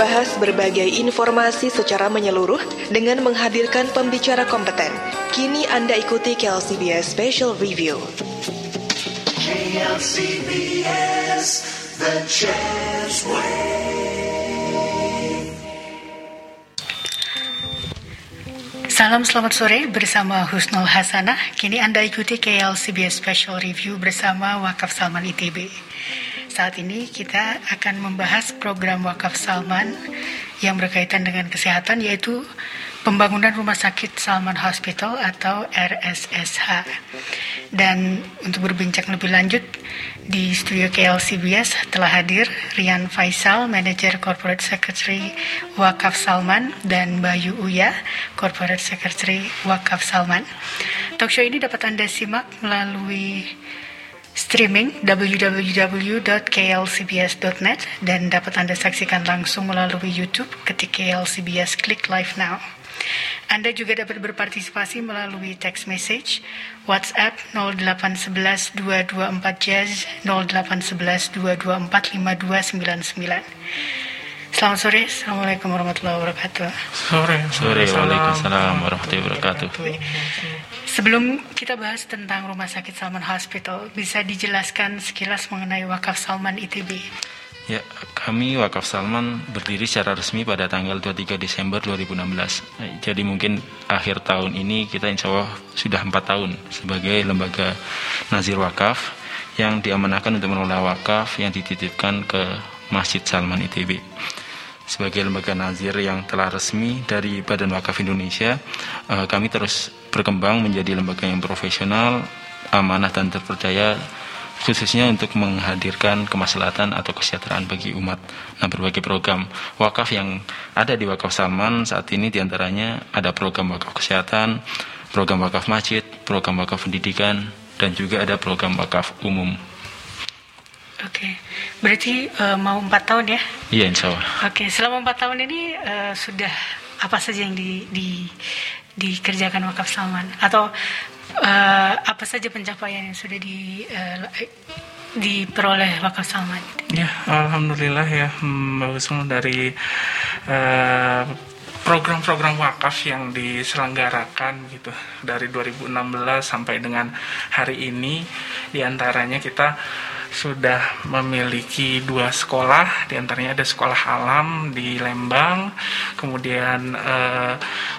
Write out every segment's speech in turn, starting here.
membahas berbagai informasi secara menyeluruh dengan menghadirkan pembicara kompeten. Kini Anda ikuti KLCBS Special Review. KLCBS, The Salam selamat sore bersama Husnul Hasanah. Kini Anda ikuti KLCBS Special Review bersama Wakaf Salman ITB. Saat ini kita akan membahas program Wakaf Salman yang berkaitan dengan kesehatan yaitu pembangunan Rumah Sakit Salman Hospital atau RSSH. Dan untuk berbincang lebih lanjut di studio KLCBS telah hadir Rian Faisal, Manager Corporate Secretary Wakaf Salman dan Bayu Uya, Corporate Secretary Wakaf Salman. Talkshow ini dapat Anda simak melalui streaming www.klcbs.net dan dapat Anda saksikan langsung melalui YouTube ketik KLCBS Klik Live Now. Anda juga dapat berpartisipasi melalui text message WhatsApp 0811 224 Jazz 0811 224 5299. Selamat sore, Assalamualaikum warahmatullahi wabarakatuh. Sore, sore, Waalaikumsalam warahmatullahi wabarakatuh. Sebelum kita bahas tentang Rumah Sakit Salman Hospital, bisa dijelaskan sekilas mengenai Wakaf Salman ITB? Ya, kami Wakaf Salman berdiri secara resmi pada tanggal 23 Desember 2016. Jadi mungkin akhir tahun ini kita insya Allah sudah empat tahun sebagai lembaga Nazir Wakaf yang diamanahkan untuk mengelola wakaf yang dititipkan ke Masjid Salman ITB. Sebagai lembaga nazir yang telah resmi dari Badan Wakaf Indonesia, eh, kami terus berkembang menjadi lembaga yang profesional, amanah dan terpercaya khususnya untuk menghadirkan kemaslahatan atau kesejahteraan bagi umat. Nah, berbagai program wakaf yang ada di Wakaf Salman saat ini di antaranya ada program wakaf kesehatan, program wakaf masjid, program wakaf pendidikan, dan juga ada program wakaf umum. Oke, berarti uh, mau empat tahun ya? Iya, insya Allah. Oke, selama empat tahun ini uh, sudah apa saja yang di, di, dikerjakan Wakaf Salman? Atau uh, apa saja pencapaian yang sudah di uh, diperoleh Wakaf Salman? Ya, alhamdulillah ya, Mbak Usung dari uh, program-program wakaf yang diselenggarakan gitu dari 2016 sampai dengan hari ini di antaranya kita sudah memiliki dua sekolah, di antaranya ada sekolah alam di Lembang, kemudian eh,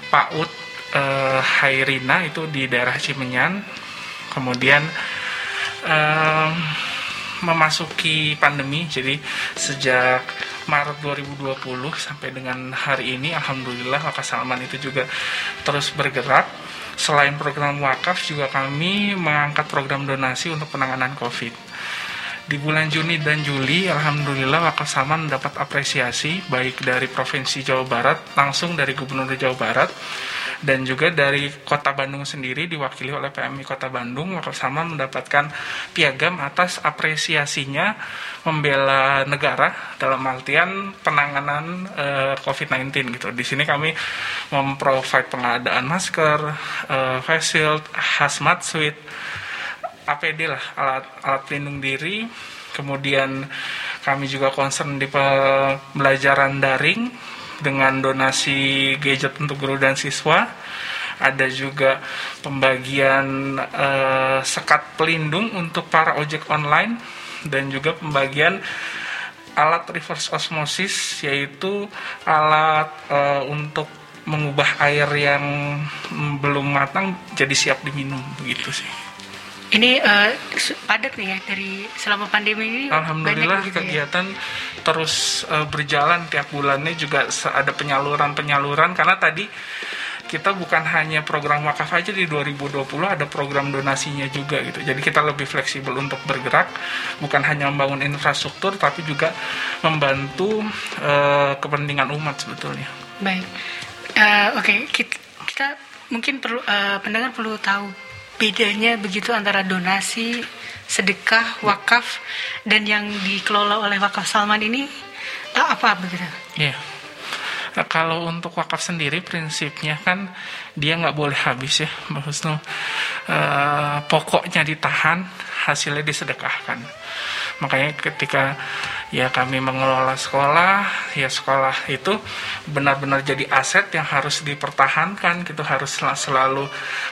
PAUD eh, Hairina itu di daerah Cimenyan, kemudian eh, memasuki pandemi, jadi sejak Maret 2020 sampai dengan hari ini, Alhamdulillah Wakaf Salman itu juga terus bergerak. Selain program wakaf, juga kami mengangkat program donasi untuk penanganan COVID di bulan Juni dan Juli, Alhamdulillah Wakaf Salman mendapat apresiasi baik dari Provinsi Jawa Barat, langsung dari Gubernur Jawa Barat, dan juga dari Kota Bandung sendiri diwakili oleh PMI Kota Bandung. Wakaf Salman mendapatkan piagam atas apresiasinya membela negara dalam artian penanganan uh, eh, COVID-19 gitu. Di sini kami memprovide pengadaan masker, uh, face shield, hazmat suit, APD lah alat alat pelindung diri kemudian kami juga concern di pembelajaran daring dengan donasi gadget untuk guru dan siswa ada juga pembagian uh, sekat pelindung untuk para ojek online dan juga pembagian alat reverse osmosis yaitu alat uh, untuk mengubah air yang belum matang jadi siap diminum begitu sih. Ini uh, padat nih ya dari selama pandemi ini. Alhamdulillah gitu ya? kegiatan ya? terus uh, berjalan tiap bulannya juga ada penyaluran-penyaluran karena tadi kita bukan hanya program wakaf aja di 2020 ada program donasinya juga gitu. Jadi kita lebih fleksibel untuk bergerak, bukan hanya membangun infrastruktur tapi juga membantu uh, kepentingan umat sebetulnya. Baik, uh, oke okay. kita, kita mungkin perlu uh, pendengar perlu tahu bedanya begitu antara donasi, sedekah, wakaf dan yang dikelola oleh wakaf Salman ini apa begitu? Iya. Yeah. Nah, kalau untuk wakaf sendiri prinsipnya kan dia nggak boleh habis ya, Mbak Husnul. E, pokoknya ditahan, hasilnya disedekahkan. Makanya ketika ya kami mengelola sekolah. Ya sekolah itu benar-benar jadi aset yang harus dipertahankan gitu. Harus selalu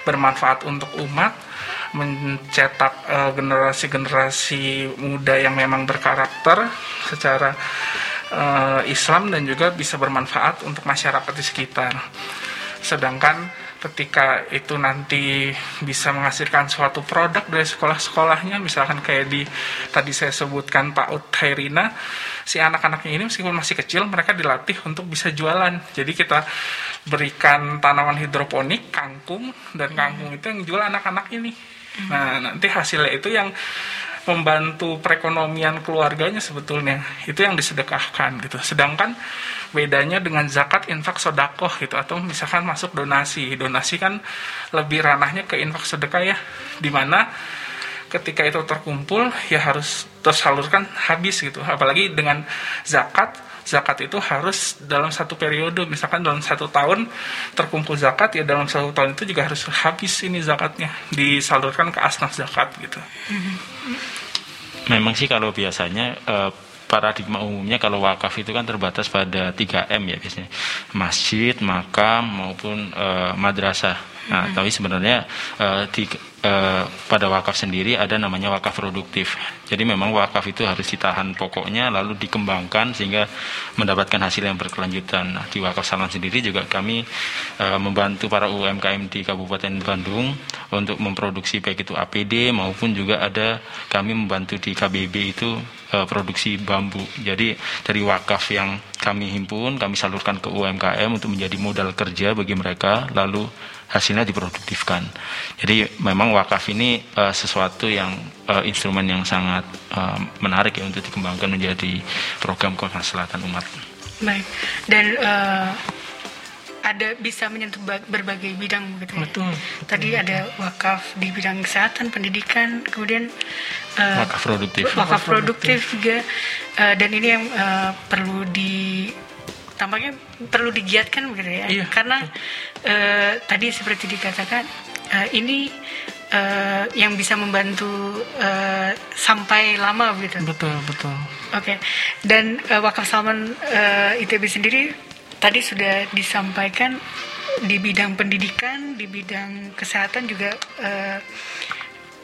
bermanfaat untuk umat mencetak uh, generasi-generasi muda yang memang berkarakter secara uh, Islam dan juga bisa bermanfaat untuk masyarakat di sekitar. Sedangkan ketika itu nanti bisa menghasilkan suatu produk dari sekolah-sekolahnya misalkan kayak di tadi saya sebutkan Pak Ut Hairina si anak-anaknya ini meskipun masih kecil mereka dilatih untuk bisa jualan. Jadi kita berikan tanaman hidroponik kangkung dan kangkung itu yang jual anak-anak ini. Nah nanti hasilnya itu yang membantu perekonomian keluarganya sebetulnya. Itu yang disedekahkan gitu. Sedangkan bedanya dengan zakat infak sodakoh gitu. Atau misalkan masuk donasi. Donasi kan lebih ranahnya ke infak sedekah ya. Di mana ketika itu terkumpul ya harus tersalurkan habis gitu. Apalagi dengan zakat zakat itu harus dalam satu periode. Misalkan dalam satu tahun terkumpul zakat ya dalam satu tahun itu juga harus habis ini zakatnya. Disalurkan ke asnaf zakat gitu. Memang sih kalau biasanya uh, paradigma umumnya kalau wakaf itu kan terbatas pada 3M ya biasanya masjid, makam maupun uh, madrasah. Nah, tapi sebenarnya uh, di uh, pada wakaf sendiri ada namanya wakaf produktif. Jadi memang wakaf itu harus ditahan pokoknya lalu dikembangkan sehingga mendapatkan hasil yang berkelanjutan. Nah, di wakaf Salman sendiri juga kami uh, membantu para UMKM di Kabupaten Bandung untuk memproduksi baik itu APD maupun juga ada kami membantu di KBB itu uh, produksi bambu. Jadi dari wakaf yang kami himpun, kami salurkan ke UMKM untuk menjadi modal kerja bagi mereka lalu hasilnya diproduktifkan. Jadi memang wakaf ini uh, sesuatu yang uh, instrumen yang sangat uh, menarik ya untuk dikembangkan menjadi program kemaslahatan umat. Baik. Dan uh, ada bisa menyentuh berbagai bidang gitu ya. Betul. Tadi ada wakaf di bidang kesehatan, pendidikan, kemudian uh, wakaf produktif. Wakaf produktif juga uh, dan ini yang uh, perlu di tampaknya perlu digiatkan begitu ya iya. karena uh, tadi seperti dikatakan uh, ini uh, yang bisa membantu uh, sampai lama begitu betul betul oke okay. dan uh, wakaf Salman uh, ITB sendiri tadi sudah disampaikan di bidang pendidikan di bidang kesehatan juga uh,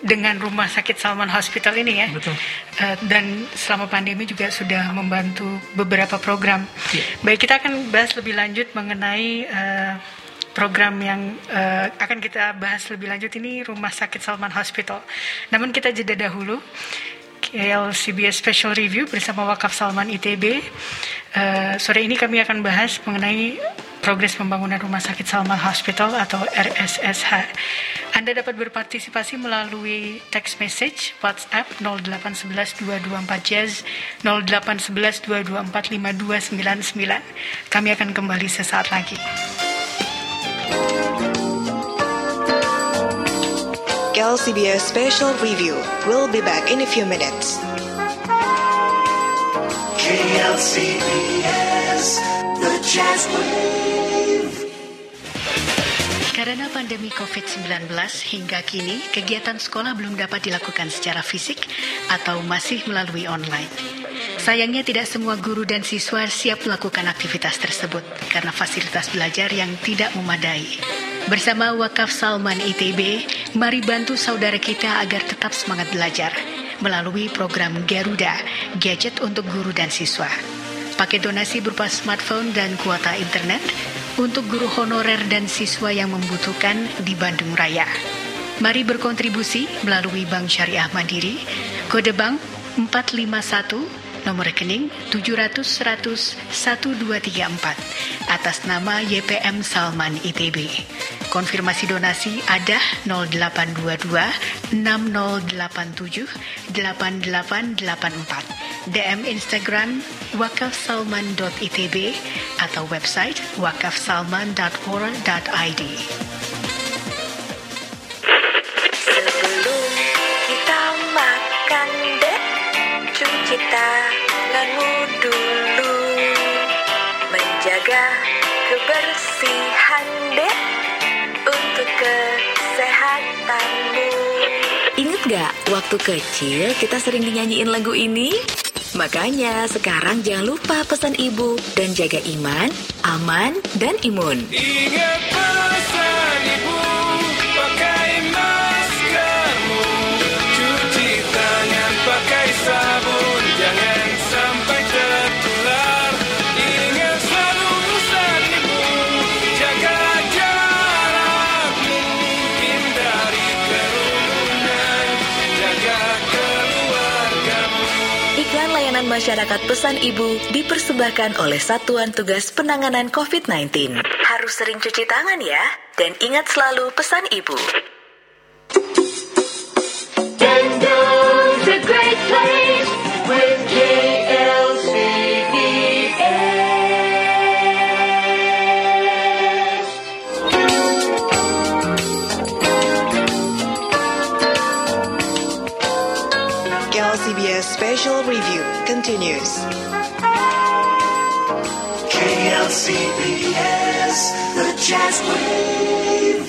dengan rumah sakit Salman Hospital ini ya. Betul. Uh, dan selama pandemi juga sudah membantu beberapa program. Yeah. Baik kita akan bahas lebih lanjut mengenai uh, program yang uh, akan kita bahas lebih lanjut ini rumah sakit Salman Hospital. Namun kita jeda dahulu. KLCBS Special Review bersama Wakaf Salman ITB. Uh, sore ini kami akan bahas mengenai Progres Pembangunan Rumah Sakit Salman Hospital atau RSSH. Anda dapat berpartisipasi melalui text message WhatsApp 0811224 Jazz 08112245299. Kami akan kembali sesaat lagi. CBS Special Review. We'll be back in a few minutes. KLCBS, the Jazz Wave. Karena pandemi COVID-19 hingga kini kegiatan sekolah belum dapat dilakukan secara fisik atau masih melalui online. Sayangnya tidak semua guru dan siswa siap melakukan aktivitas tersebut karena fasilitas belajar yang tidak memadai. Bersama Wakaf Salman ITB, mari bantu saudara kita agar tetap semangat belajar melalui program Garuda, gadget untuk guru dan siswa. Paket donasi berupa smartphone dan kuota internet untuk guru honorer dan siswa yang membutuhkan di Bandung Raya. Mari berkontribusi melalui Bank Syariah Mandiri, kode bank 451, nomor rekening 700 100 1234 atas nama YPM Salman ITB. Konfirmasi donasi ada 0822 6087 8884. DM Instagram wakafsalman.itb atau website wakafsalman.or.id. Gak waktu kecil kita sering dinyanyiin lagu ini? Makanya sekarang jangan lupa pesan ibu dan jaga iman, aman, dan imun. Ingat pesan ibu, masyarakat pesan ibu dipersembahkan oleh Satuan Tugas Penanganan COVID-19. Harus sering cuci tangan ya, dan ingat selalu pesan ibu. A great place with. KLCBS Special Review continues. KLCBS, the jazz wave.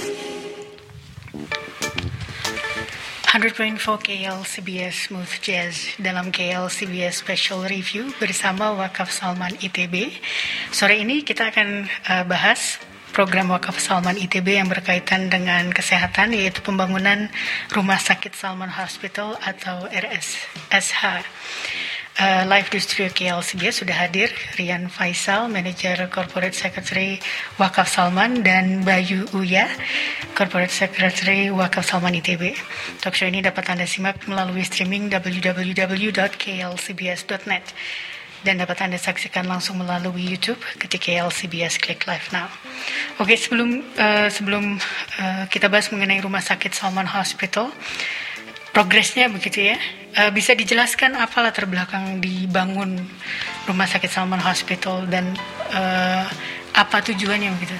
100.4 KL CBS Smooth Jazz dalam KL CBS Special Review bersama Wakaf Salman ITB. Sore ini kita akan uh, bahas program Wakaf Salman ITB yang berkaitan dengan kesehatan yaitu pembangunan Rumah Sakit Salman Hospital atau RSSH. Uh, live di studio KLCBS sudah hadir Rian Faisal, Manager Corporate Secretary Wakaf Salman dan Bayu Uya, Corporate Secretary Wakaf Salman ITB. Talk show ini dapat Anda simak melalui streaming www.klcbs.net dan dapat Anda saksikan langsung melalui YouTube ketika KLCBS Click Live Now. Oke, sebelum uh, sebelum uh, kita bahas mengenai Rumah Sakit Salman Hospital, progresnya begitu ya. Eh, bisa dijelaskan apa latar belakang dibangun Rumah Sakit Salman Hospital dan eh, apa tujuannya begitu?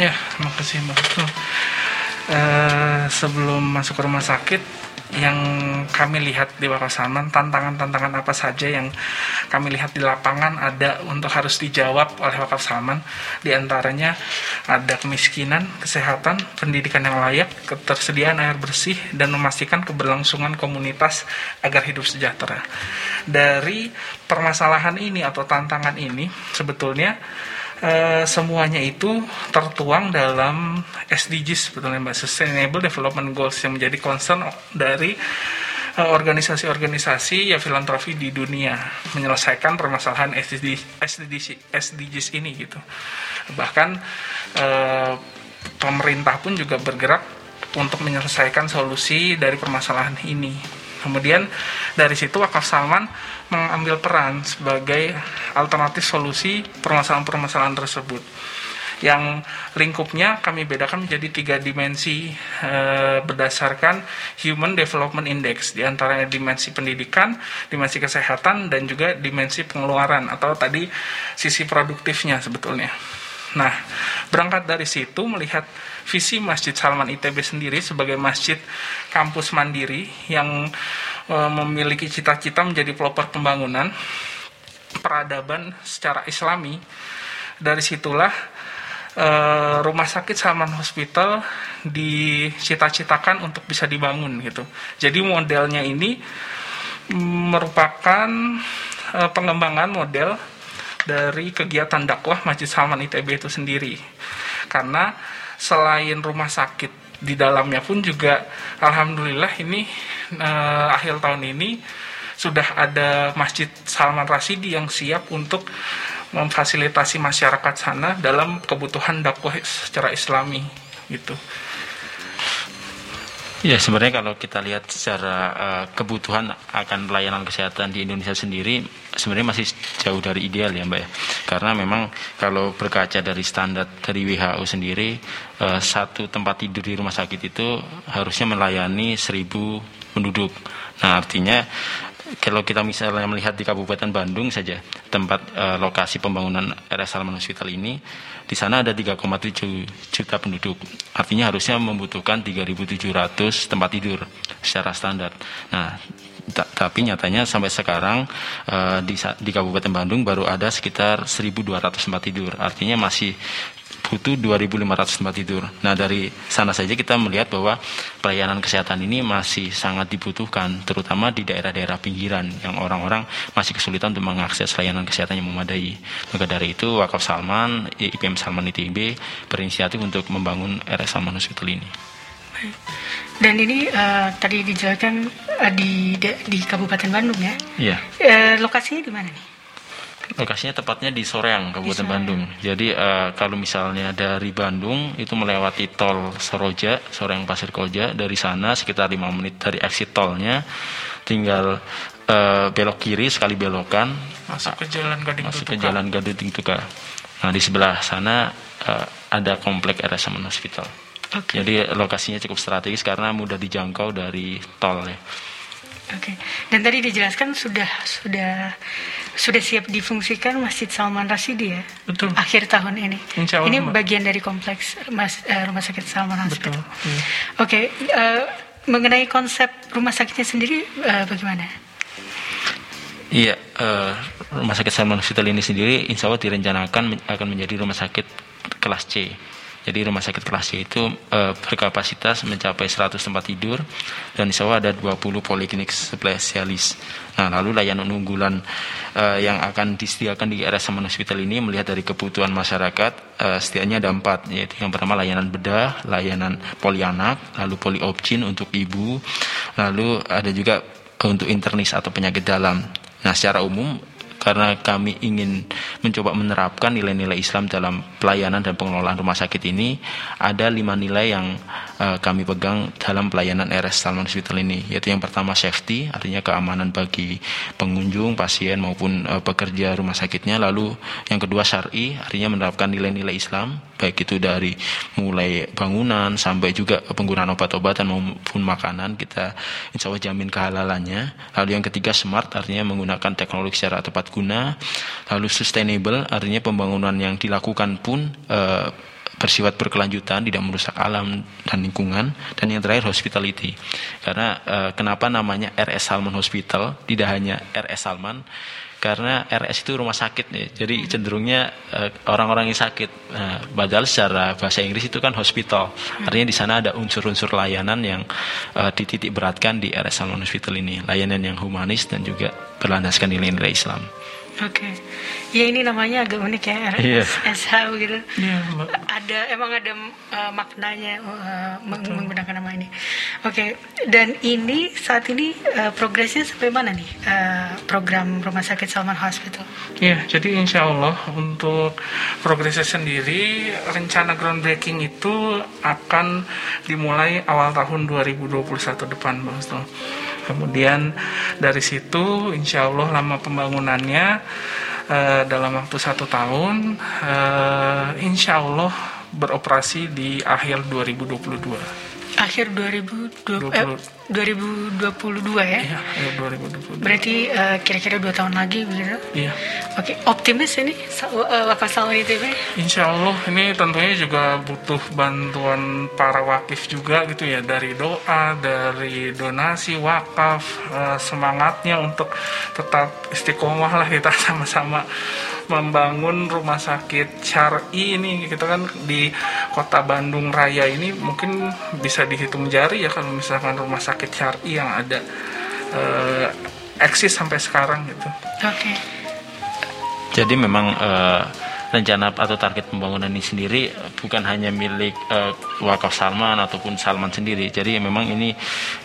Ya, makasih Mbak. Eh, sebelum masuk ke rumah sakit, yang kami lihat di Wakaf Salman, tantangan-tantangan apa saja yang kami lihat di lapangan ada untuk harus dijawab oleh Wakaf Salman. Di antaranya ada kemiskinan, kesehatan, pendidikan yang layak, ketersediaan air bersih, dan memastikan keberlangsungan komunitas agar hidup sejahtera. Dari permasalahan ini atau tantangan ini, sebetulnya Eh, semuanya itu tertuang dalam SDGs sebetulnya Mbak Sustainable Development Goals yang menjadi concern dari eh, organisasi-organisasi ya filantropi di dunia menyelesaikan permasalahan SDGs, SDGs, SDGs ini gitu. Bahkan eh, pemerintah pun juga bergerak untuk menyelesaikan solusi dari permasalahan ini. Kemudian dari situ Wakaf Salman mengambil peran sebagai alternatif solusi permasalahan-permasalahan tersebut. Yang lingkupnya kami bedakan menjadi tiga dimensi e, berdasarkan Human Development Index, di antaranya dimensi pendidikan, dimensi kesehatan, dan juga dimensi pengeluaran atau tadi sisi produktifnya sebetulnya. Nah, berangkat dari situ melihat visi Masjid Salman ITB sendiri sebagai masjid kampus mandiri yang e, memiliki cita-cita menjadi pelopor pembangunan peradaban secara islami. Dari situlah e, rumah sakit Salman Hospital dicita-citakan untuk bisa dibangun gitu. Jadi modelnya ini merupakan e, pengembangan model dari kegiatan dakwah Masjid Salman ITB itu sendiri. Karena selain rumah sakit di dalamnya pun juga alhamdulillah ini eh, akhir tahun ini sudah ada Masjid Salman Rasidi yang siap untuk memfasilitasi masyarakat sana dalam kebutuhan dakwah secara islami gitu. Ya sebenarnya kalau kita lihat secara uh, kebutuhan akan pelayanan kesehatan di Indonesia sendiri sebenarnya masih jauh dari ideal ya Mbak ya. Karena memang kalau berkaca dari standar dari WHO sendiri uh, satu tempat tidur di rumah sakit itu harusnya melayani seribu penduduk. Nah artinya kalau kita misalnya melihat di Kabupaten Bandung saja tempat uh, lokasi pembangunan RS Salman Hospital ini di sana ada 3,7 juta penduduk. Artinya harusnya membutuhkan 3.700 tempat tidur secara standar. Nah tapi nyatanya sampai sekarang uh, di, di Kabupaten Bandung baru ada sekitar 1.200 tempat tidur. Artinya masih butuh 2.500 tempat tidur. Nah dari sana saja kita melihat bahwa pelayanan kesehatan ini masih sangat dibutuhkan, terutama di daerah-daerah pinggiran yang orang-orang masih kesulitan untuk mengakses layanan kesehatan yang memadai. Maka dari itu Wakaf Salman, IPM Salman ITB berinisiatif untuk membangun RS Salman Hospital ini. Dan ini eh, tadi dijelaskan eh, di di Kabupaten Bandung ya. Iya. Eh, lokasinya di mana nih? Lokasinya tepatnya di Soreang, Kabupaten Soreang. Bandung. Jadi eh, kalau misalnya dari Bandung itu melewati tol Soroja, Soreang Pasir Koja, dari sana sekitar 5 menit dari exit tolnya, tinggal eh, belok kiri sekali belokan, Masuk ke jalan Gading masuk ke. Jalan Gading Tuka. Nah di sebelah sana eh, ada komplek RS Saman Hospital. Oke. Jadi lokasinya cukup strategis karena mudah dijangkau dari tol ya. Oke. Dan tadi dijelaskan sudah sudah sudah siap difungsikan Masjid Salman Rasidi ya. Betul. Akhir tahun ini. Insya Allah, ini Mbak. bagian dari kompleks mas, eh, Rumah Sakit Salman Betul. Hospital. iya. Oke. eh, mengenai konsep rumah sakitnya sendiri eh, bagaimana? Iya, eh, Rumah Sakit Salman Hospital ini sendiri insya Allah direncanakan akan menjadi rumah sakit kelas C. Jadi rumah sakit kelas C itu eh, berkapasitas mencapai 100 tempat tidur dan insya Allah ada 20 poliklinik spesialis. Nah, lalu layanan unggulan eh, yang akan disediakan di RS Salman Hospital ini melihat dari kebutuhan masyarakat eh, setidaknya ada empat, yaitu yang pertama layanan bedah, layanan poli anak, lalu poli obgyn untuk ibu, lalu ada juga untuk internis atau penyakit dalam. Nah, secara umum karena kami ingin mencoba menerapkan nilai-nilai Islam dalam pelayanan dan pengelolaan rumah sakit ini, ada lima nilai yang eh, kami pegang dalam pelayanan RS Salman Hospital ini, yaitu yang pertama safety, artinya keamanan bagi pengunjung, pasien maupun eh, pekerja rumah sakitnya. Lalu yang kedua syar'i, artinya menerapkan nilai-nilai Islam, baik itu dari mulai bangunan sampai juga penggunaan obat-obatan maupun makanan kita insya Allah jamin kehalalannya. Lalu yang ketiga smart artinya menggunakan teknologi secara tepat guna. Lalu sustainable artinya pembangunan yang dilakukan pun eh, bersifat berkelanjutan, tidak merusak alam dan lingkungan. Dan yang terakhir hospitality. Karena eh, kenapa namanya RS Salman Hospital, tidak hanya RS Salman, karena RS itu rumah sakit ya. Jadi cenderungnya eh, orang-orang yang sakit. Nah, padahal secara bahasa Inggris itu kan hospital. Artinya di sana ada unsur-unsur layanan yang eh, dititik beratkan di RS Salman Hospital ini. Layanan yang humanis dan juga berlandaskan nilai-nilai Islam. Oke. Ya ini namanya agak unik ya. RSH gitu. Iya, Mbak. Ada emang ada uh, maknanya uh, meng- menggunakan nama ini. Oke. Dan ini saat ini uh, progresnya sampai mana nih uh, program Rumah Sakit Salman Hospital? Iya, jadi insya Allah untuk progresnya sendiri rencana groundbreaking itu akan dimulai awal tahun 2021 depan, Bang Husnul. Kemudian dari situ insya Allah lama pembangunannya eh, dalam waktu satu tahun, eh, insya Allah beroperasi di akhir 2022. Akhir 2020, eh, 2022 ya. Iya, akhir 2022. Berarti uh, kira-kira dua tahun lagi begitu. Iya. Oke, optimis ini uh, Salman ITB. Insya Allah ini tentunya juga butuh bantuan para wakif juga gitu ya dari doa, dari donasi wakaf, eh, semangatnya untuk tetap istiqomah lah kita sama-sama membangun rumah sakit syari ini kita kan di kota Bandung Raya ini mungkin bisa dihitung jari ya kalau misalkan rumah sakit syari yang ada eh, eksis sampai sekarang gitu. Oke. Jadi memang eh, rencana atau target pembangunan ini sendiri bukan hanya milik eh, Wakaf Salman ataupun Salman sendiri. Jadi memang ini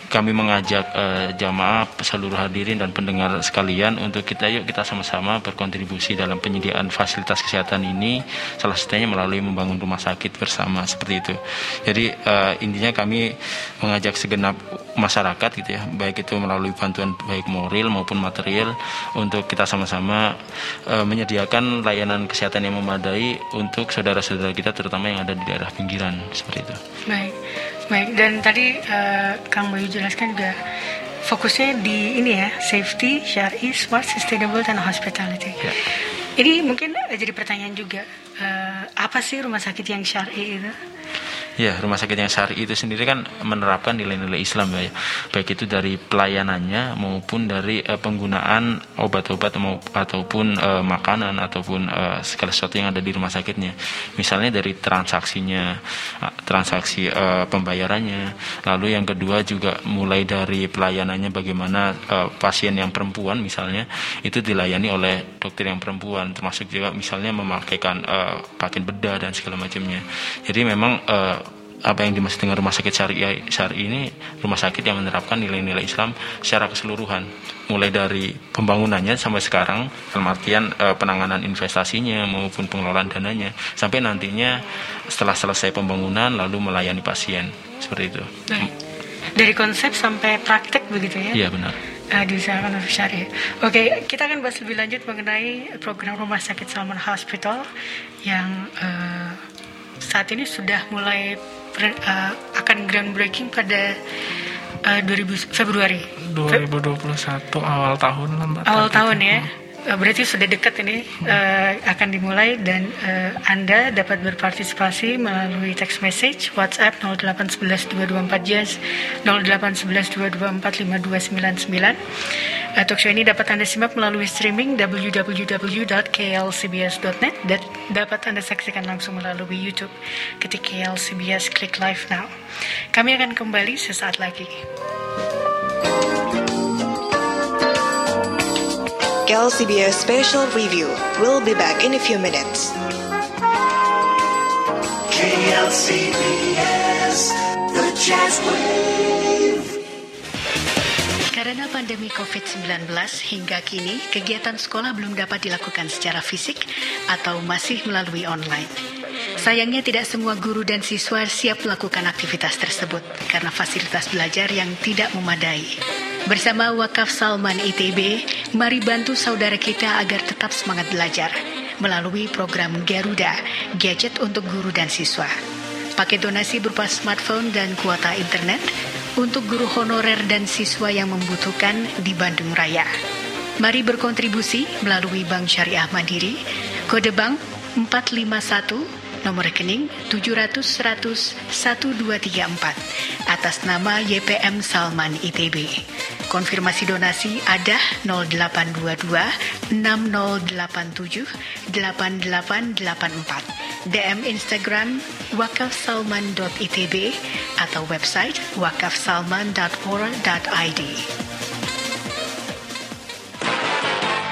kami mengajak eh, jamaah seluruh hadirin dan pendengar sekalian untuk kita yuk kita sama-sama berkontribusi dalam penyediaan fasilitas kesehatan ini salah satunya melalui membangun rumah sakit bersama seperti itu. Jadi eh, intinya kami mengajak segenap masyarakat gitu ya, baik itu melalui bantuan baik moral maupun material untuk kita sama-sama eh, menyediakan layanan kesehatan yang memadai untuk saudara-saudara kita terutama yang ada di daerah pinggiran seperti itu. Baik, baik. Dan tadi eh, Kang Bayu jelaskan juga fokusnya di ini ya, safety, syari, smart, sustainable, dan hospitality. Ya. Ini mungkin jadi pertanyaan juga, eh, apa sih rumah sakit yang syari itu? Ya, rumah sakit yang syari itu sendiri kan menerapkan nilai-nilai Islam ya, baik itu dari pelayanannya maupun dari uh, penggunaan obat-obat ataupun uh, makanan ataupun uh, segala sesuatu yang ada di rumah sakitnya. Misalnya dari transaksinya, transaksi uh, pembayarannya. Lalu yang kedua juga mulai dari pelayanannya bagaimana uh, pasien yang perempuan misalnya itu dilayani oleh dokter yang perempuan, termasuk juga misalnya memakaikan uh, pakaian bedah dan segala macamnya. Jadi memang uh, apa yang dimaksud dengan rumah sakit syariah syari ini rumah sakit yang menerapkan nilai-nilai Islam secara keseluruhan mulai dari pembangunannya sampai sekarang dalam artian e, penanganan investasinya maupun pengelolaan dananya sampai nantinya setelah selesai pembangunan lalu melayani pasien seperti itu. Dari konsep sampai praktek begitu ya? Iya benar. uh, diusahakan oleh syariah. Oke, kita akan bahas lebih lanjut mengenai program Rumah Sakit Salman Hospital yang uh, saat ini sudah mulai uh, akan groundbreaking pada uh, 2000 Februari. Fe- 2021 awal tahun lah Mbak. awal tahun ya. Eh, Berarti sudah dekat ini eh, akan dimulai dan eh, Anda dapat berpartisipasi melalui text message WhatsApp 0811224 jazz 08112245299. Eh, Talk show ini dapat Anda simak melalui streaming www.klcbs.net dan dapat Anda saksikan langsung melalui YouTube. Ketik KLCBS klik live now. Kami akan kembali sesaat lagi. KLCBS Special Review. We'll be back in a few minutes. KLCBS, the Jazz Wave. Karena pandemi COVID-19 hingga kini kegiatan sekolah belum dapat dilakukan secara fisik atau masih melalui online. Sayangnya tidak semua guru dan siswa siap melakukan aktivitas tersebut karena fasilitas belajar yang tidak memadai. Bersama Wakaf Salman ITB, mari bantu saudara kita agar tetap semangat belajar melalui program Garuda, gadget untuk guru dan siswa. Paket donasi berupa smartphone dan kuota internet untuk guru honorer dan siswa yang membutuhkan di Bandung Raya. Mari berkontribusi melalui Bank Syariah Mandiri, kode bank 451, nomor rekening 700 100 1234 atas nama YPM Salman ITB. Konfirmasi donasi ada 0822 6087 8884. DM Instagram wakafsalman.itb atau website wakafsalman.or.id.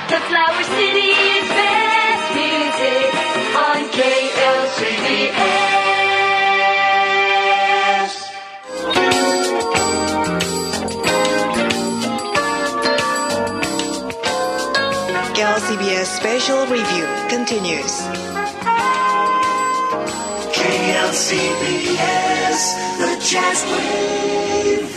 The Flower City is best music on KLCBS. KLCBS Special Review continues. KLCBS, the Jazz Wave.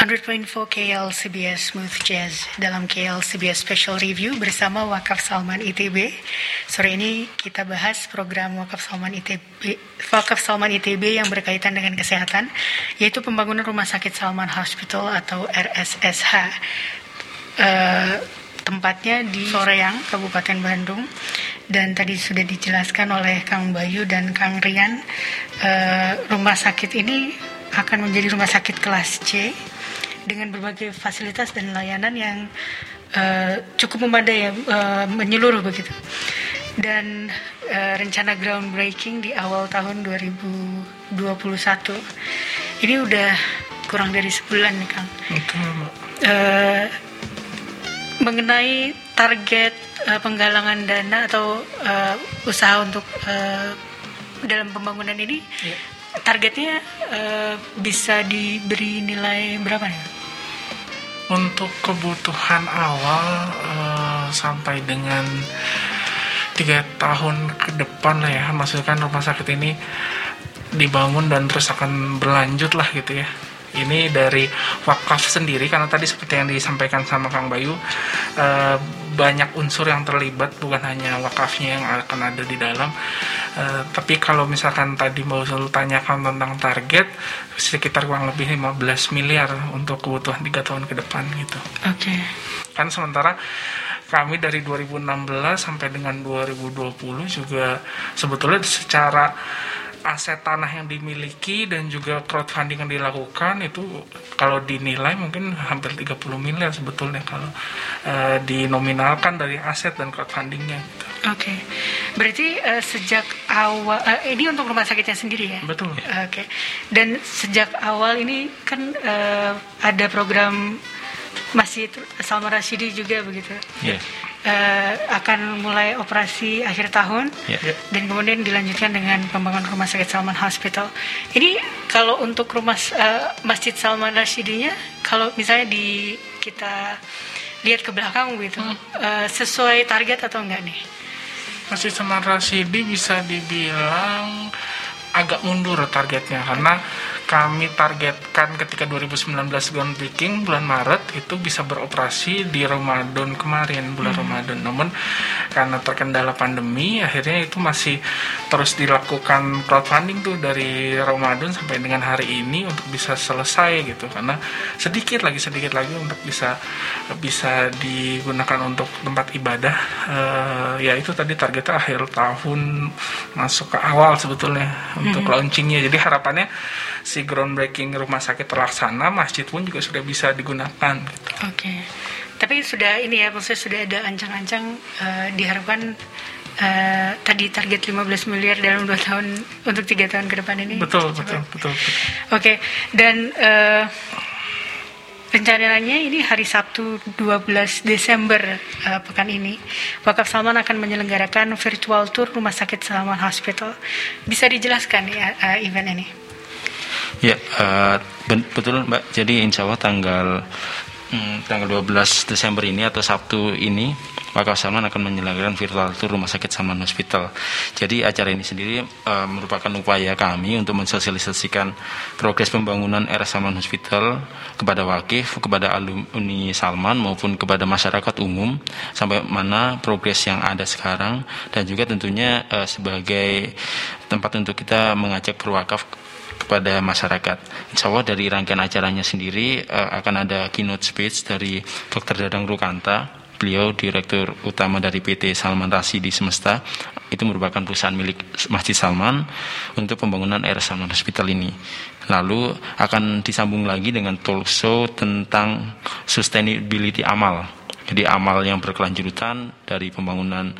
100.4 KL CBS Smooth Jazz dalam KL CBS Special Review bersama Wakaf Salman ITB. Sore ini kita bahas program Wakaf Salman ITB, Wakaf Salman ITB yang berkaitan dengan kesehatan, yaitu pembangunan Rumah Sakit Salman Hospital atau RSSH. Eh, tempatnya di Soreang, Kabupaten Bandung. Dan tadi sudah dijelaskan oleh Kang Bayu dan Kang Rian, eh, rumah sakit ini akan menjadi rumah sakit kelas C dengan berbagai fasilitas dan layanan yang eh, cukup memadai, ya, eh, menyeluruh begitu. Dan eh, rencana groundbreaking di awal tahun 2021 ini udah kurang dari sebulan nih Kang. Betul. Eh, mengenai target eh, penggalangan dana atau eh, usaha untuk eh, dalam pembangunan ini targetnya eh, bisa diberi nilai berapa nih? Untuk kebutuhan awal eh, sampai dengan tiga tahun ke depan lah ya, maksudnya kan rumah sakit ini dibangun dan terus akan berlanjut lah gitu ya. Ini dari wakaf sendiri karena tadi seperti yang disampaikan sama Kang Bayu eh, banyak unsur yang terlibat bukan hanya wakafnya yang akan ada di dalam. Eh, tapi kalau misalkan tadi mau Sul tanyakan tentang target sekitar kurang lebih 15 miliar untuk kebutuhan tiga tahun ke depan gitu Oke. kan sementara kami dari 2016 sampai dengan 2020 juga sebetulnya secara aset tanah yang dimiliki dan juga crowdfunding yang dilakukan itu kalau dinilai mungkin hampir 30 miliar sebetulnya kalau eh, dinominalkan dari aset dan crowdfundingnya gitu. Oke, berarti eh, sejak awal eh, ini untuk rumah sakitnya sendiri ya? Betul. Oke, dan sejak awal ini kan eh, ada program Masjid Salman Rashidi juga begitu. Ya. Eh, akan mulai operasi akhir tahun Ya. dan kemudian dilanjutkan dengan pembangunan rumah sakit Salman Hospital. Ini kalau untuk rumah eh, Masjid Salman Rashidinya, kalau misalnya di kita lihat ke belakang gitu, eh, sesuai target atau enggak nih? Masjid Salman Rasidi bisa dibilang agak mundur targetnya karena kami targetkan ketika 2019 groundbreaking bulan Maret itu bisa beroperasi di Ramadan kemarin bulan Ramadan. Namun karena terkendala pandemi akhirnya itu masih terus dilakukan crowdfunding tuh dari Ramadan sampai dengan hari ini untuk bisa selesai gitu. Karena sedikit lagi sedikit lagi untuk bisa bisa digunakan untuk tempat ibadah. Eh, ya itu tadi targetnya akhir tahun masuk ke awal sebetulnya untuk launchingnya. Jadi harapannya si groundbreaking rumah sakit terlaksana masjid pun juga sudah bisa digunakan gitu. Oke. Tapi sudah ini ya, maksudnya sudah ada ancang-ancang eh, diharapkan eh, tadi target 15 miliar dalam dua tahun untuk tiga tahun ke depan ini. betul betul betul, betul. Oke, dan eh, rencananya ini hari Sabtu 12 Desember eh, pekan ini, Wakaf Salman akan menyelenggarakan virtual tour Rumah Sakit Salman Hospital. Bisa dijelaskan ya eh, event ini? Ya, ben- betul Mbak. Jadi insya Allah tanggal hmm, tanggal 12 Desember ini atau Sabtu ini Wakaf Salman akan menyelenggarakan virtual tour Rumah Sakit Salman Hospital. Jadi acara ini sendiri eh, merupakan upaya kami untuk mensosialisasikan progres pembangunan RS Salman Hospital kepada wakif, kepada alumni Salman maupun kepada masyarakat umum sampai mana progres yang ada sekarang dan juga tentunya eh, sebagai tempat untuk kita mengajak perwakaf kepada masyarakat. Insya Allah dari rangkaian acaranya sendiri eh, akan ada keynote speech dari Dr. Dadang Rukanta. Beliau Direktur Utama dari PT Salman Rasidi Semesta. Itu merupakan perusahaan milik Masjid Salman untuk pembangunan RS Salman Hospital ini. Lalu akan disambung lagi dengan talk show tentang sustainability amal. Jadi amal yang berkelanjutan dari pembangunan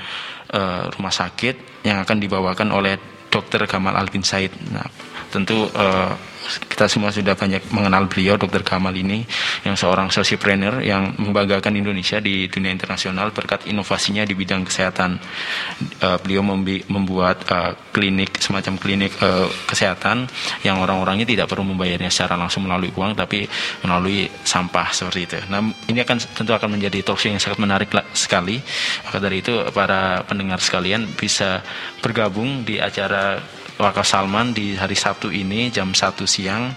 eh, rumah sakit yang akan dibawakan oleh Dr. Gamal Albin Said. Nah, tentu eh, kita semua sudah banyak mengenal beliau Dr. Gamal ini yang seorang sosiopreneur yang membanggakan Indonesia di dunia internasional berkat inovasinya di bidang kesehatan. Eh, beliau membuat eh, klinik semacam klinik eh, kesehatan yang orang-orangnya tidak perlu membayarnya secara langsung melalui uang tapi melalui sampah seperti itu. Nah, ini akan tentu akan menjadi talk yang sangat menarik sekali. Maka dari itu para pendengar sekalian bisa bergabung di acara Wakaf Salman di hari Sabtu ini jam 1 siang.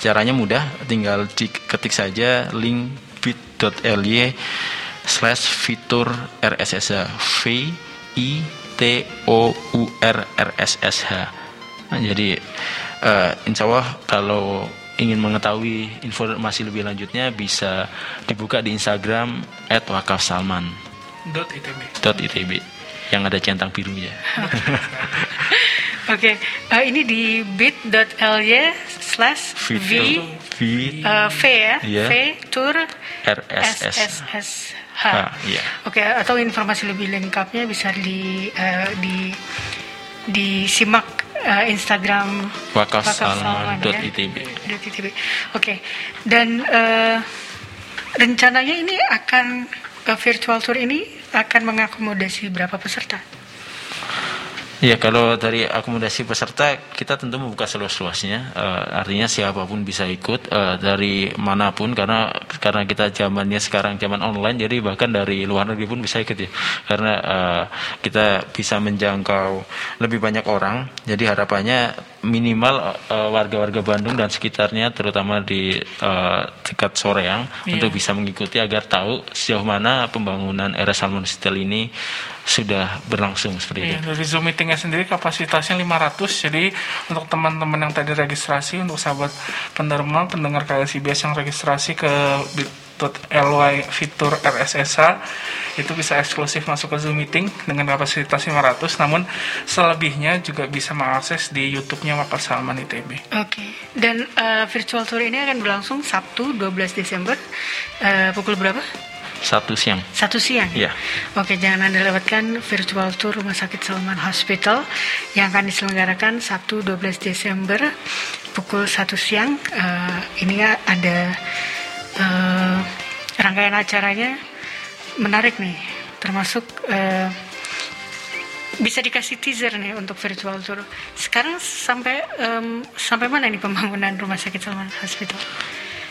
Caranya mudah, tinggal diketik saja link bit.ly slash fitur RSSH V I T O U R R S S H. Nah, jadi eh, insya Allah kalau ingin mengetahui informasi lebih lanjutnya bisa dibuka di Instagram @wakafsalman Dot ITB. .itb yang ada centang birunya. Oke, eh, ini di bit.ly slash v V eh, V ya, Iya. V tour RSS. SSSH. Ah, iya. Oke, atau informasi lebih lengkapnya bisa di eh, di disimak eh, Instagram wakafsalman.itb. Dot ITB. Oke, dan eh, rencananya ini akan eh, virtual tour ini akan mengakomodasi berapa peserta? Ya kalau dari akomodasi peserta kita tentu membuka seluas-luasnya, Eh, artinya siapa pun bisa ikut eh, dari mana pun karena karena kita zamannya sekarang zaman online jadi bahkan dari luar negeri pun bisa ikut ya. Karena eh, kita bisa menjangkau lebih banyak orang jadi harapannya minimal eh, warga-warga Bandung dan sekitarnya terutama di eh, dekat Soreang Iya. untuk bisa mengikuti agar tahu sejauh mana pembangunan era Salmon Hotel ini sudah berlangsung seperti itu. Iya, dari Zoom meetingnya sendiri kapasitasnya 500 jadi untuk teman-teman yang tadi registrasi untuk sahabat penerima pendengar KLCBS yang registrasi ke bit- bit.ly fitur RSSH itu bisa eksklusif masuk ke Zoom meeting dengan kapasitas 500 namun selebihnya juga bisa mengakses di YouTube-nya Wakaf Salman ITB. Oke, dan eh, virtual tour ini akan berlangsung Sabtu 12 Desember eh, pukul berapa? Sabtu siang. Satu siang. Iya. Oke, jangan anda lewatkan virtual tour Rumah Sakit Salman Hospital yang akan diselenggarakan Sabtu 12 Desember pukul satu siang. Eh, ini ada eh, rangkaian acaranya menarik nih, termasuk eh, bisa dikasih teaser nih untuk virtual tour. Sekarang sampai em, sampai mana nih pembangunan Rumah Sakit Salman Hospital?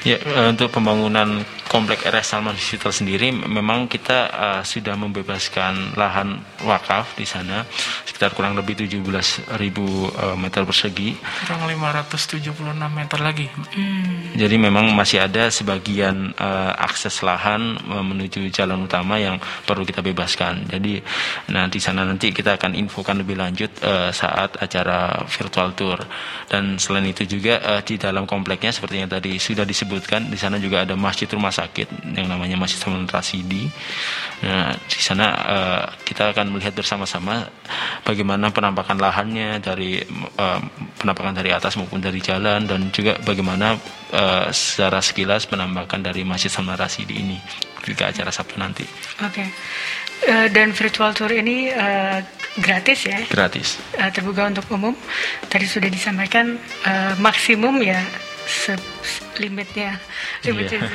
Ya, eh, untuk pembangunan komplek RS Salman Hospital sendiri memang kita eh, sudah membebaskan lahan wakaf di sana sekitar kurang lebih 17.000 eh, meter persegi. Kurang 576 meter lagi. Jadi memang masih ada sebagian eh, akses lahan eh, menuju jalan utama yang perlu kita bebaskan. Jadi nanti sana nanti kita akan infokan lebih lanjut eh, saat acara virtual tour. Dan selain itu juga eh, di dalam kompleknya seperti yang tadi sudah disebutkan di sana juga ada masjid rumah sakit yang namanya Masjid Salman Rasidi. Nah, di sana eh, kita akan melihat bersama-sama bagaimana penampakan lahannya dari eh, penampakan dari atas maupun dari jalan dan juga bagaimana eh, secara sekilas penampakan dari Masjid Salman Rasidi ini ketika acara Sabtu nanti Oke. Eh, dan virtual tour ini eh, gratis ya? gratis. eh, terbuka untuk umum. Tadi sudah disampaikan eh, maksimum ya se- limitnya. Iya. Limitnya yeah.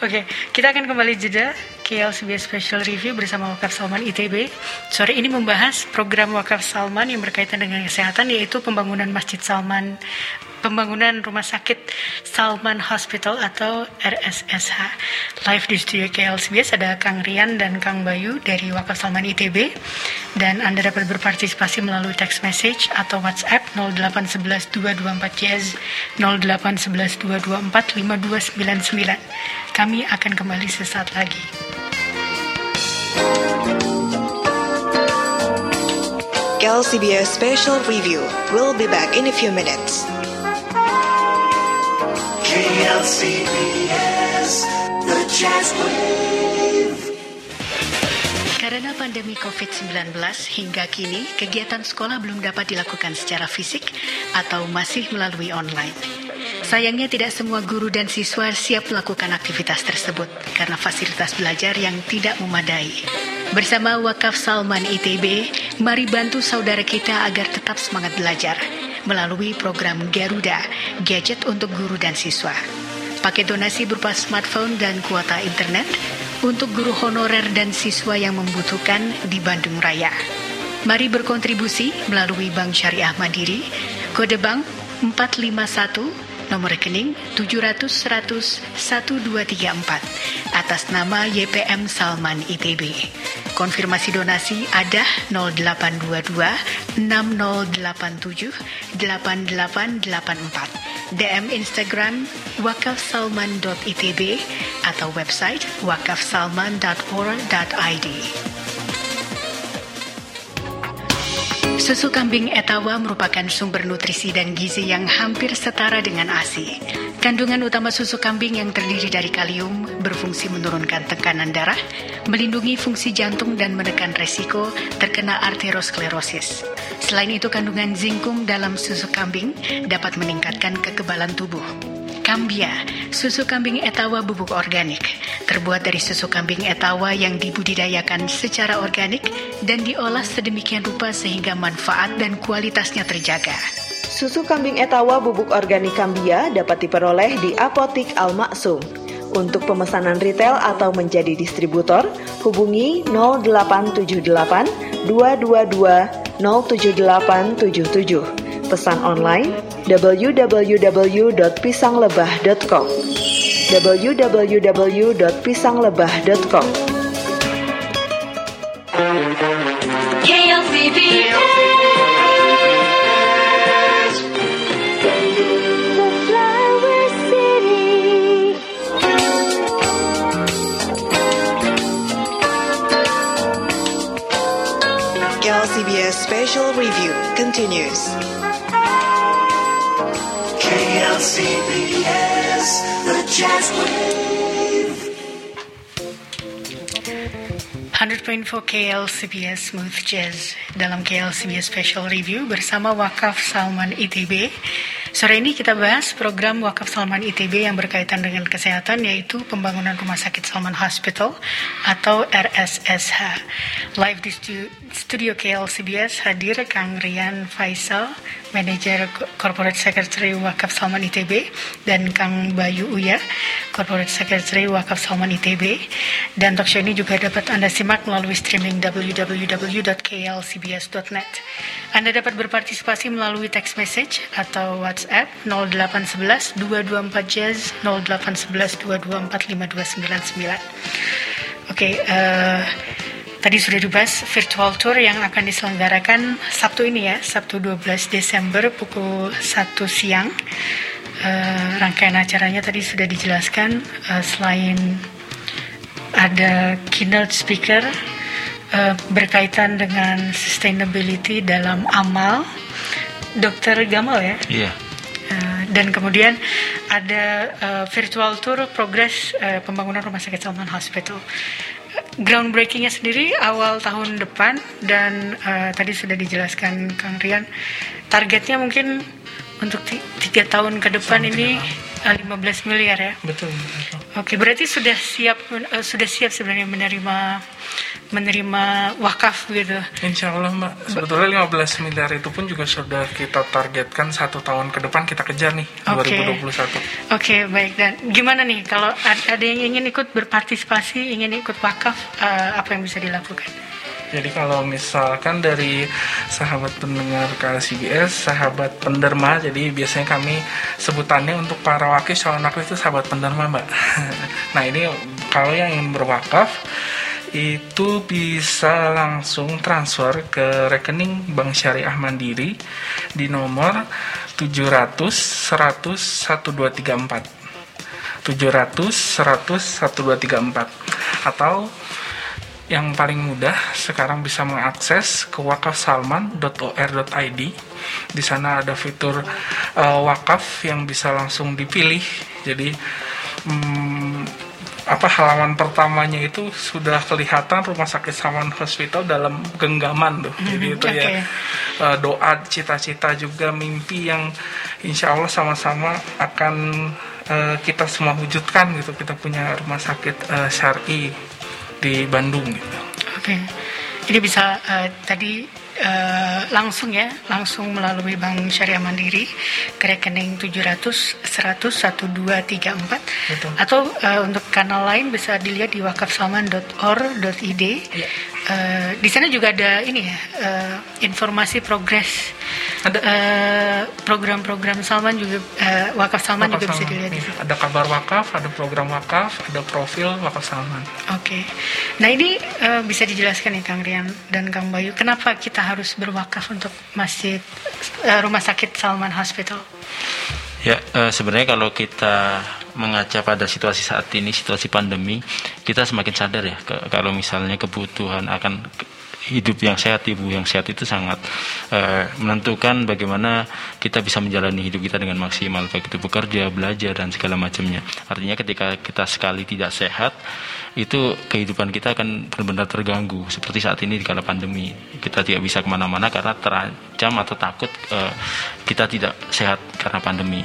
oke okay, kita akan kembali jeda. KLCB Special Review bersama Wakaf Salman ITB sore ini membahas program Wakaf Salman yang berkaitan dengan kesehatan yaitu pembangunan Masjid Salman pembangunan rumah sakit Salman Hospital atau RSSH. Live di studio KLCB ada Kang Rian dan Kang Bayu dari Wakaf Salman ITB dan Anda dapat berpartisipasi melalui text message atau WhatsApp 0811224 JS 0811224 02545299. Kami akan kembali sesaat lagi. LCBS Special Review. We'll be back in a few minutes. KLCBS, the jazz wave. Karena pandemi COVID-19 hingga kini, kegiatan sekolah belum dapat dilakukan secara fisik atau masih melalui online. Sayangnya tidak semua guru dan siswa siap melakukan aktivitas tersebut karena fasilitas belajar yang tidak memadai. Bersama Wakaf Salman ITB, mari bantu saudara kita agar tetap semangat belajar melalui program Garuda, gadget untuk guru dan siswa. Paket donasi berupa smartphone dan kuota internet untuk guru honorer dan siswa yang membutuhkan di Bandung Raya. Mari berkontribusi melalui Bank Syariah Mandiri, kode bank 451, nomor rekening 700 100 1234 atas nama YPM Salman ITB. Konfirmasi donasi ada 0822 6087 8884. DM Instagram wakafsalman.itb atau website wakafsalman.or.id. Susu kambing etawa merupakan sumber nutrisi dan gizi yang hampir setara dengan ASI. Kandungan utama susu kambing yang terdiri dari kalium berfungsi menurunkan tekanan darah, melindungi fungsi jantung dan menekan resiko terkena arteriosklerosis. Selain itu kandungan zinkum dalam susu kambing dapat meningkatkan kekebalan tubuh. Kambia, susu kambing etawa bubuk organik, terbuat dari susu kambing etawa yang dibudidayakan secara organik dan diolah sedemikian rupa sehingga manfaat dan kualitasnya terjaga. Susu kambing etawa bubuk organik Kambia dapat diperoleh di Apotik Al Maksum. Untuk pemesanan retail atau menjadi distributor, hubungi 0878 222 07877. Pesan online www.pisanglebah.com www.pisanglebah.com KLCBS. Special Review continues. CBS, the Jazz 100.4 KLCBS Smooth Jazz dalam KLCBS Special Review bersama Wakaf Salman ITB. Sore ini kita bahas program Wakaf Salman ITB yang berkaitan dengan kesehatan yaitu pembangunan Rumah Sakit Salman Hospital atau RSSH. Live di studio KLCBS hadir Kang Rian Faisal, Manager Corporate Secretary Wakaf Salman ITB dan Kang Bayu Uya, Corporate Secretary Wakaf Salman ITB. Dan talk show ini juga dapat Anda simak melalui streaming www.klcbs.net. Anda dapat berpartisipasi melalui text message atau WhatsApp 0811 224 Jazz 0811 224 5299. Oke, eh, tadi sudah dibahas virtual tour yang akan diselenggarakan Sabtu ini ya, Sabtu 12 Desember pukul 1 siang. Eh, rangkaian acaranya tadi sudah dijelaskan eh, selain ada keynote speaker eh, berkaitan dengan sustainability dalam amal, Dr. Gamal ya. Iya. Uh, dan kemudian ada uh, virtual tour progres uh, pembangunan Rumah Sakit Salman Hospital. Groundbreakingnya sendiri awal tahun depan dan uh, tadi sudah dijelaskan Kang Rian targetnya mungkin untuk ti- tiga tahun ke depan ini uh, 15 miliar ya. Betul. betul. Oke, berarti sudah siap uh, sudah siap sebenarnya menerima menerima wakaf gitu. Insya Allah Mbak, sebetulnya 15 miliar itu pun juga sudah kita targetkan satu tahun ke depan kita kejar nih Oke. 2021. Oke, baik. Dan gimana nih kalau ad- ada yang ingin ikut berpartisipasi, ingin ikut wakaf, eh, apa yang bisa dilakukan? Jadi kalau misalkan dari sahabat pendengar KCBS, sahabat penderma, jadi biasanya kami sebutannya untuk para wakil calon wakil itu sahabat penderma mbak. nah ini kalau yang ingin berwakaf itu bisa langsung transfer ke rekening Bank Syariah Mandiri di nomor 700 100 1234 700 100 1234 atau yang paling mudah sekarang bisa mengakses ke wakafsalman.or.id. Di sana ada fitur eh, wakaf yang bisa langsung dipilih. Jadi hmm, apa halaman pertamanya itu sudah kelihatan Rumah Sakit Salman Hospital dalam genggaman tuh. Jadi itu ya oke. eh, doa, cita-cita juga mimpi yang insya Allah sama-sama akan eh, kita semua wujudkan gitu. Kita punya rumah sakit eh, syari di Bandung gitu. Oke, ini bisa eh, tadi eh, langsung ya, langsung melalui Bank Syariah Mandiri ke rekening 700 100 1234 Betul. atau eh, untuk kanal lain bisa dilihat di wakafsalman.or.id. Iya. Eh, di sana juga ada ini ya, eh, informasi progres Ada. eh, program-program Salman juga eh, wakaf Salman Wakaf juga bisa Salman. dilihat di Iya, situ. Ada kabar wakaf, ada program wakaf, ada profil wakaf Salman. Oke, nah ini eh, bisa dijelaskan nih Kang Rian dan Kang Bayu, kenapa kita harus berwakaf untuk masjid eh, Rumah Sakit Salman Hospital? Ya, eh, sebenarnya kalau kita mengaca pada situasi saat ini, situasi pandemi, kita semakin sadar ya ke- kalau misalnya kebutuhan akan hidup yang sehat, ibu yang sehat itu sangat eh, menentukan bagaimana kita bisa menjalani hidup kita dengan maksimal, baik itu bekerja, belajar dan segala macamnya. Artinya ketika kita sekali tidak sehat, itu kehidupan kita akan benar-benar terganggu. Seperti saat ini di kala pandemi, kita tidak bisa ke mana-mana karena terancam atau takut eh, kita tidak sehat karena pandemi.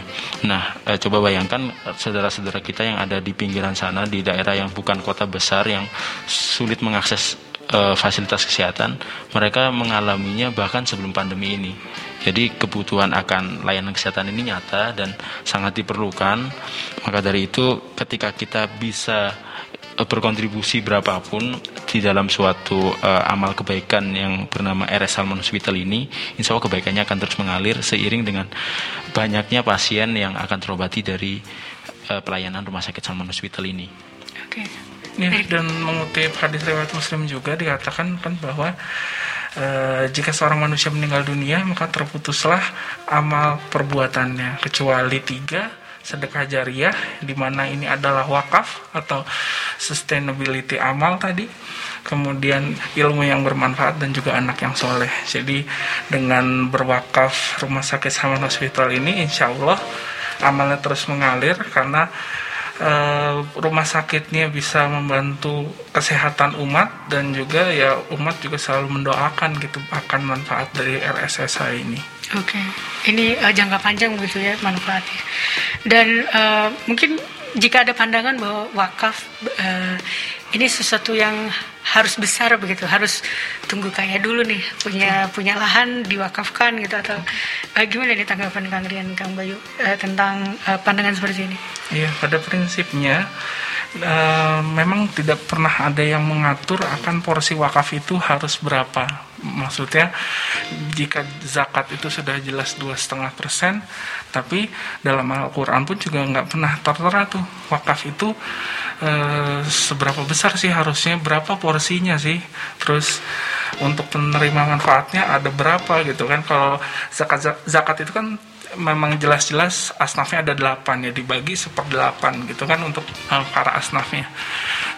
Nah, eh, coba bayangkan saudara-saudara kita yang ada di pinggiran sana, di daerah yang bukan kota besar, yang sulit mengakses eh, fasilitas kesehatan, mereka mengalaminya bahkan sebelum pandemi ini. Jadi kebutuhan akan layanan kesehatan ini nyata dan sangat diperlukan. Maka dari itu, ketika kita bisa eh, berkontribusi berapapun di dalam suatu eh, amal kebaikan yang bernama RS Salman Hospital ini, insya Allah kebaikannya akan terus mengalir seiring dengan banyaknya pasien yang akan terobati dari eh, pelayanan Rumah Sakit Salman Hospital ini. Ya, dan mengutip hadis riwayat Muslim juga dikatakan kan bahwa eh, jika seorang manusia meninggal dunia maka terputuslah amal perbuatannya. Kecuali tiga sedekah jariah di mana ini adalah wakaf atau sustainability amal tadi kemudian ilmu yang bermanfaat dan juga anak yang soleh. Jadi dengan berwakaf rumah sakit Salman Hospital ini insya Allah amalnya terus mengalir karena eh, rumah sakitnya bisa membantu kesehatan umat dan juga ya umat juga selalu mendoakan gitu akan manfaat dari RSSH ini. Oke, ini eh, jangka panjang begitu ya manfaatnya. Dan eh, mungkin jika ada pandangan bahwa wakaf eh, ini sesuatu yang harus besar begitu, harus tunggu kaya dulu nih punya punya lahan diwakafkan gitu atau eh, gimana nih tanggapan Kang Rian, Kang Bayu eh, tentang eh, pandangan seperti ini? Iya, pada prinsipnya eh, memang tidak pernah ada yang mengatur akan porsi wakaf itu harus berapa. Maksudnya jika zakat itu sudah jelas dua setengah persen, tapi dalam Al-Quran pun juga nggak pernah tertera tuh wakaf itu eh, seberapa besar sih harusnya, berapa porsinya sih, terus untuk penerima manfaatnya ada berapa gitu kan? Kalau zakat zakat itu kan memang jelas-jelas asnafnya ada delapan ya dibagi seperdelapan gitu kan untuk eh, para asnafnya.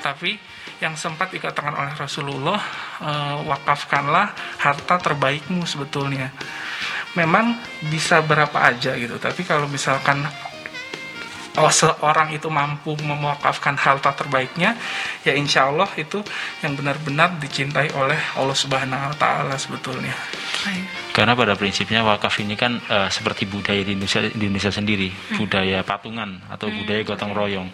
Tapi yang sempat dikatakan oleh Rasulullah eh, wakafkanlah harta terbaikmu sebetulnya. Memang bisa berapa aja gitu, tapi kalau misalkan oh, seorang itu mampu mewakafkan harta terbaiknya, ya insya Allah itu yang benar-benar dicintai oleh Allah Subhanahu Wa Taala sebetulnya. Karena pada prinsipnya wakaf ini kan eh, seperti budaya di Indonesia, di Indonesia sendiri, budaya patungan atau budaya gotong royong.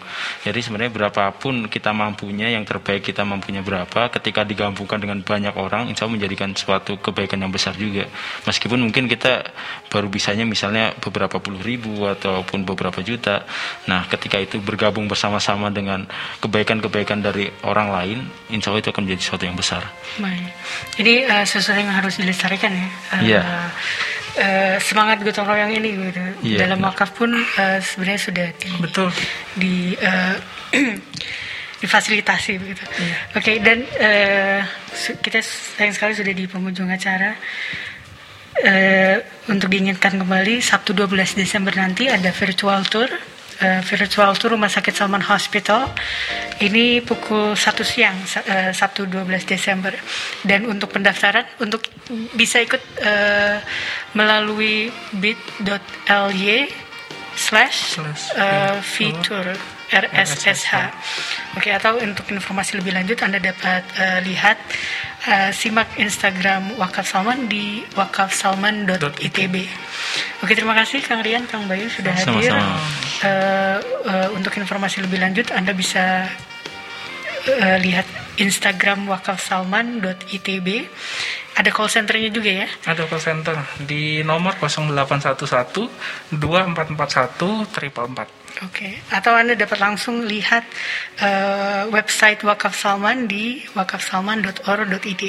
Jadi sebenarnya berapapun kita mampunya, yang terbaik kita mampunya berapa, ketika digabungkan dengan banyak orang, insya Allah menjadikan suatu kebaikan yang besar juga. Meskipun mungkin kita baru bisanya misalnya beberapa puluh ribu ataupun beberapa juta. Nah, ketika itu bergabung bersama-sama dengan kebaikan-kebaikan dari orang lain, insya Allah itu akan menjadi sesuatu yang besar. Baik. Jadi eh, sesuatu yang harus dilestarikan ya. Eh, Iya. eh, semangat gotong royong ini gitu. Iya, Dalam benar. wakaf pun eh, sebenarnya sudah di, Betul. di eh, difasilitasi begitu. Iya. Oke dan eh, su- kita sayang sekali sudah di penghujung acara. Eh, untuk diingatkan kembali Sabtu 12 Desember nanti ada virtual tour eh, virtual tour Rumah Sakit Salman Hospital ini pukul 1 siang eh, Sabtu 12 Desember dan untuk pendaftaran untuk bisa ikut eh, melalui bit.ly slash ya. fitur RSSH. Oke, atau untuk informasi lebih lanjut Anda dapat eh, lihat eh, simak Instagram Wakaf Salman di wakafsalman.itb. Oke, terima kasih Kang Rian, Kang Bayu sudah hadir. Sama-sama. Eh, eh, untuk informasi lebih lanjut Anda bisa eh, lihat Instagram wakafsalman.itb. Ada call centernya juga ya. Ada call center di nomor 0811 2441 444. Oke, atau Anda dapat langsung lihat eh, website Wakaf Salman di wakafsalman.or.id.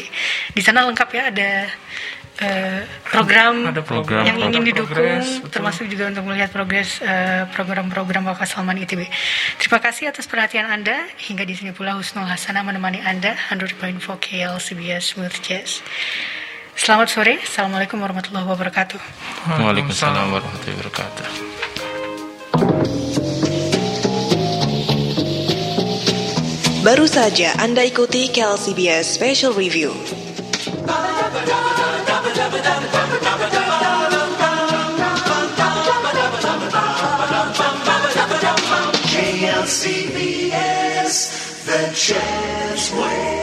Di sana lengkap ya ada eh, program, Ada program, yang ingin didukung, progres, betul. termasuk juga untuk melihat progres eh, program-program Wakaf Salman ITB. Terima kasih atas perhatian Anda. Hingga di sini pula Husnul Hasanah menemani Anda 100.4 KL CBS Smooth Jazz. Selamat sore, Assalamualaikum warahmatullahi wabarakatuh. Waalaikumsalam warahmatullahi wabarakatuh. Baru saja Anda ikuti KLCBS Special Review. yes, the chance wait.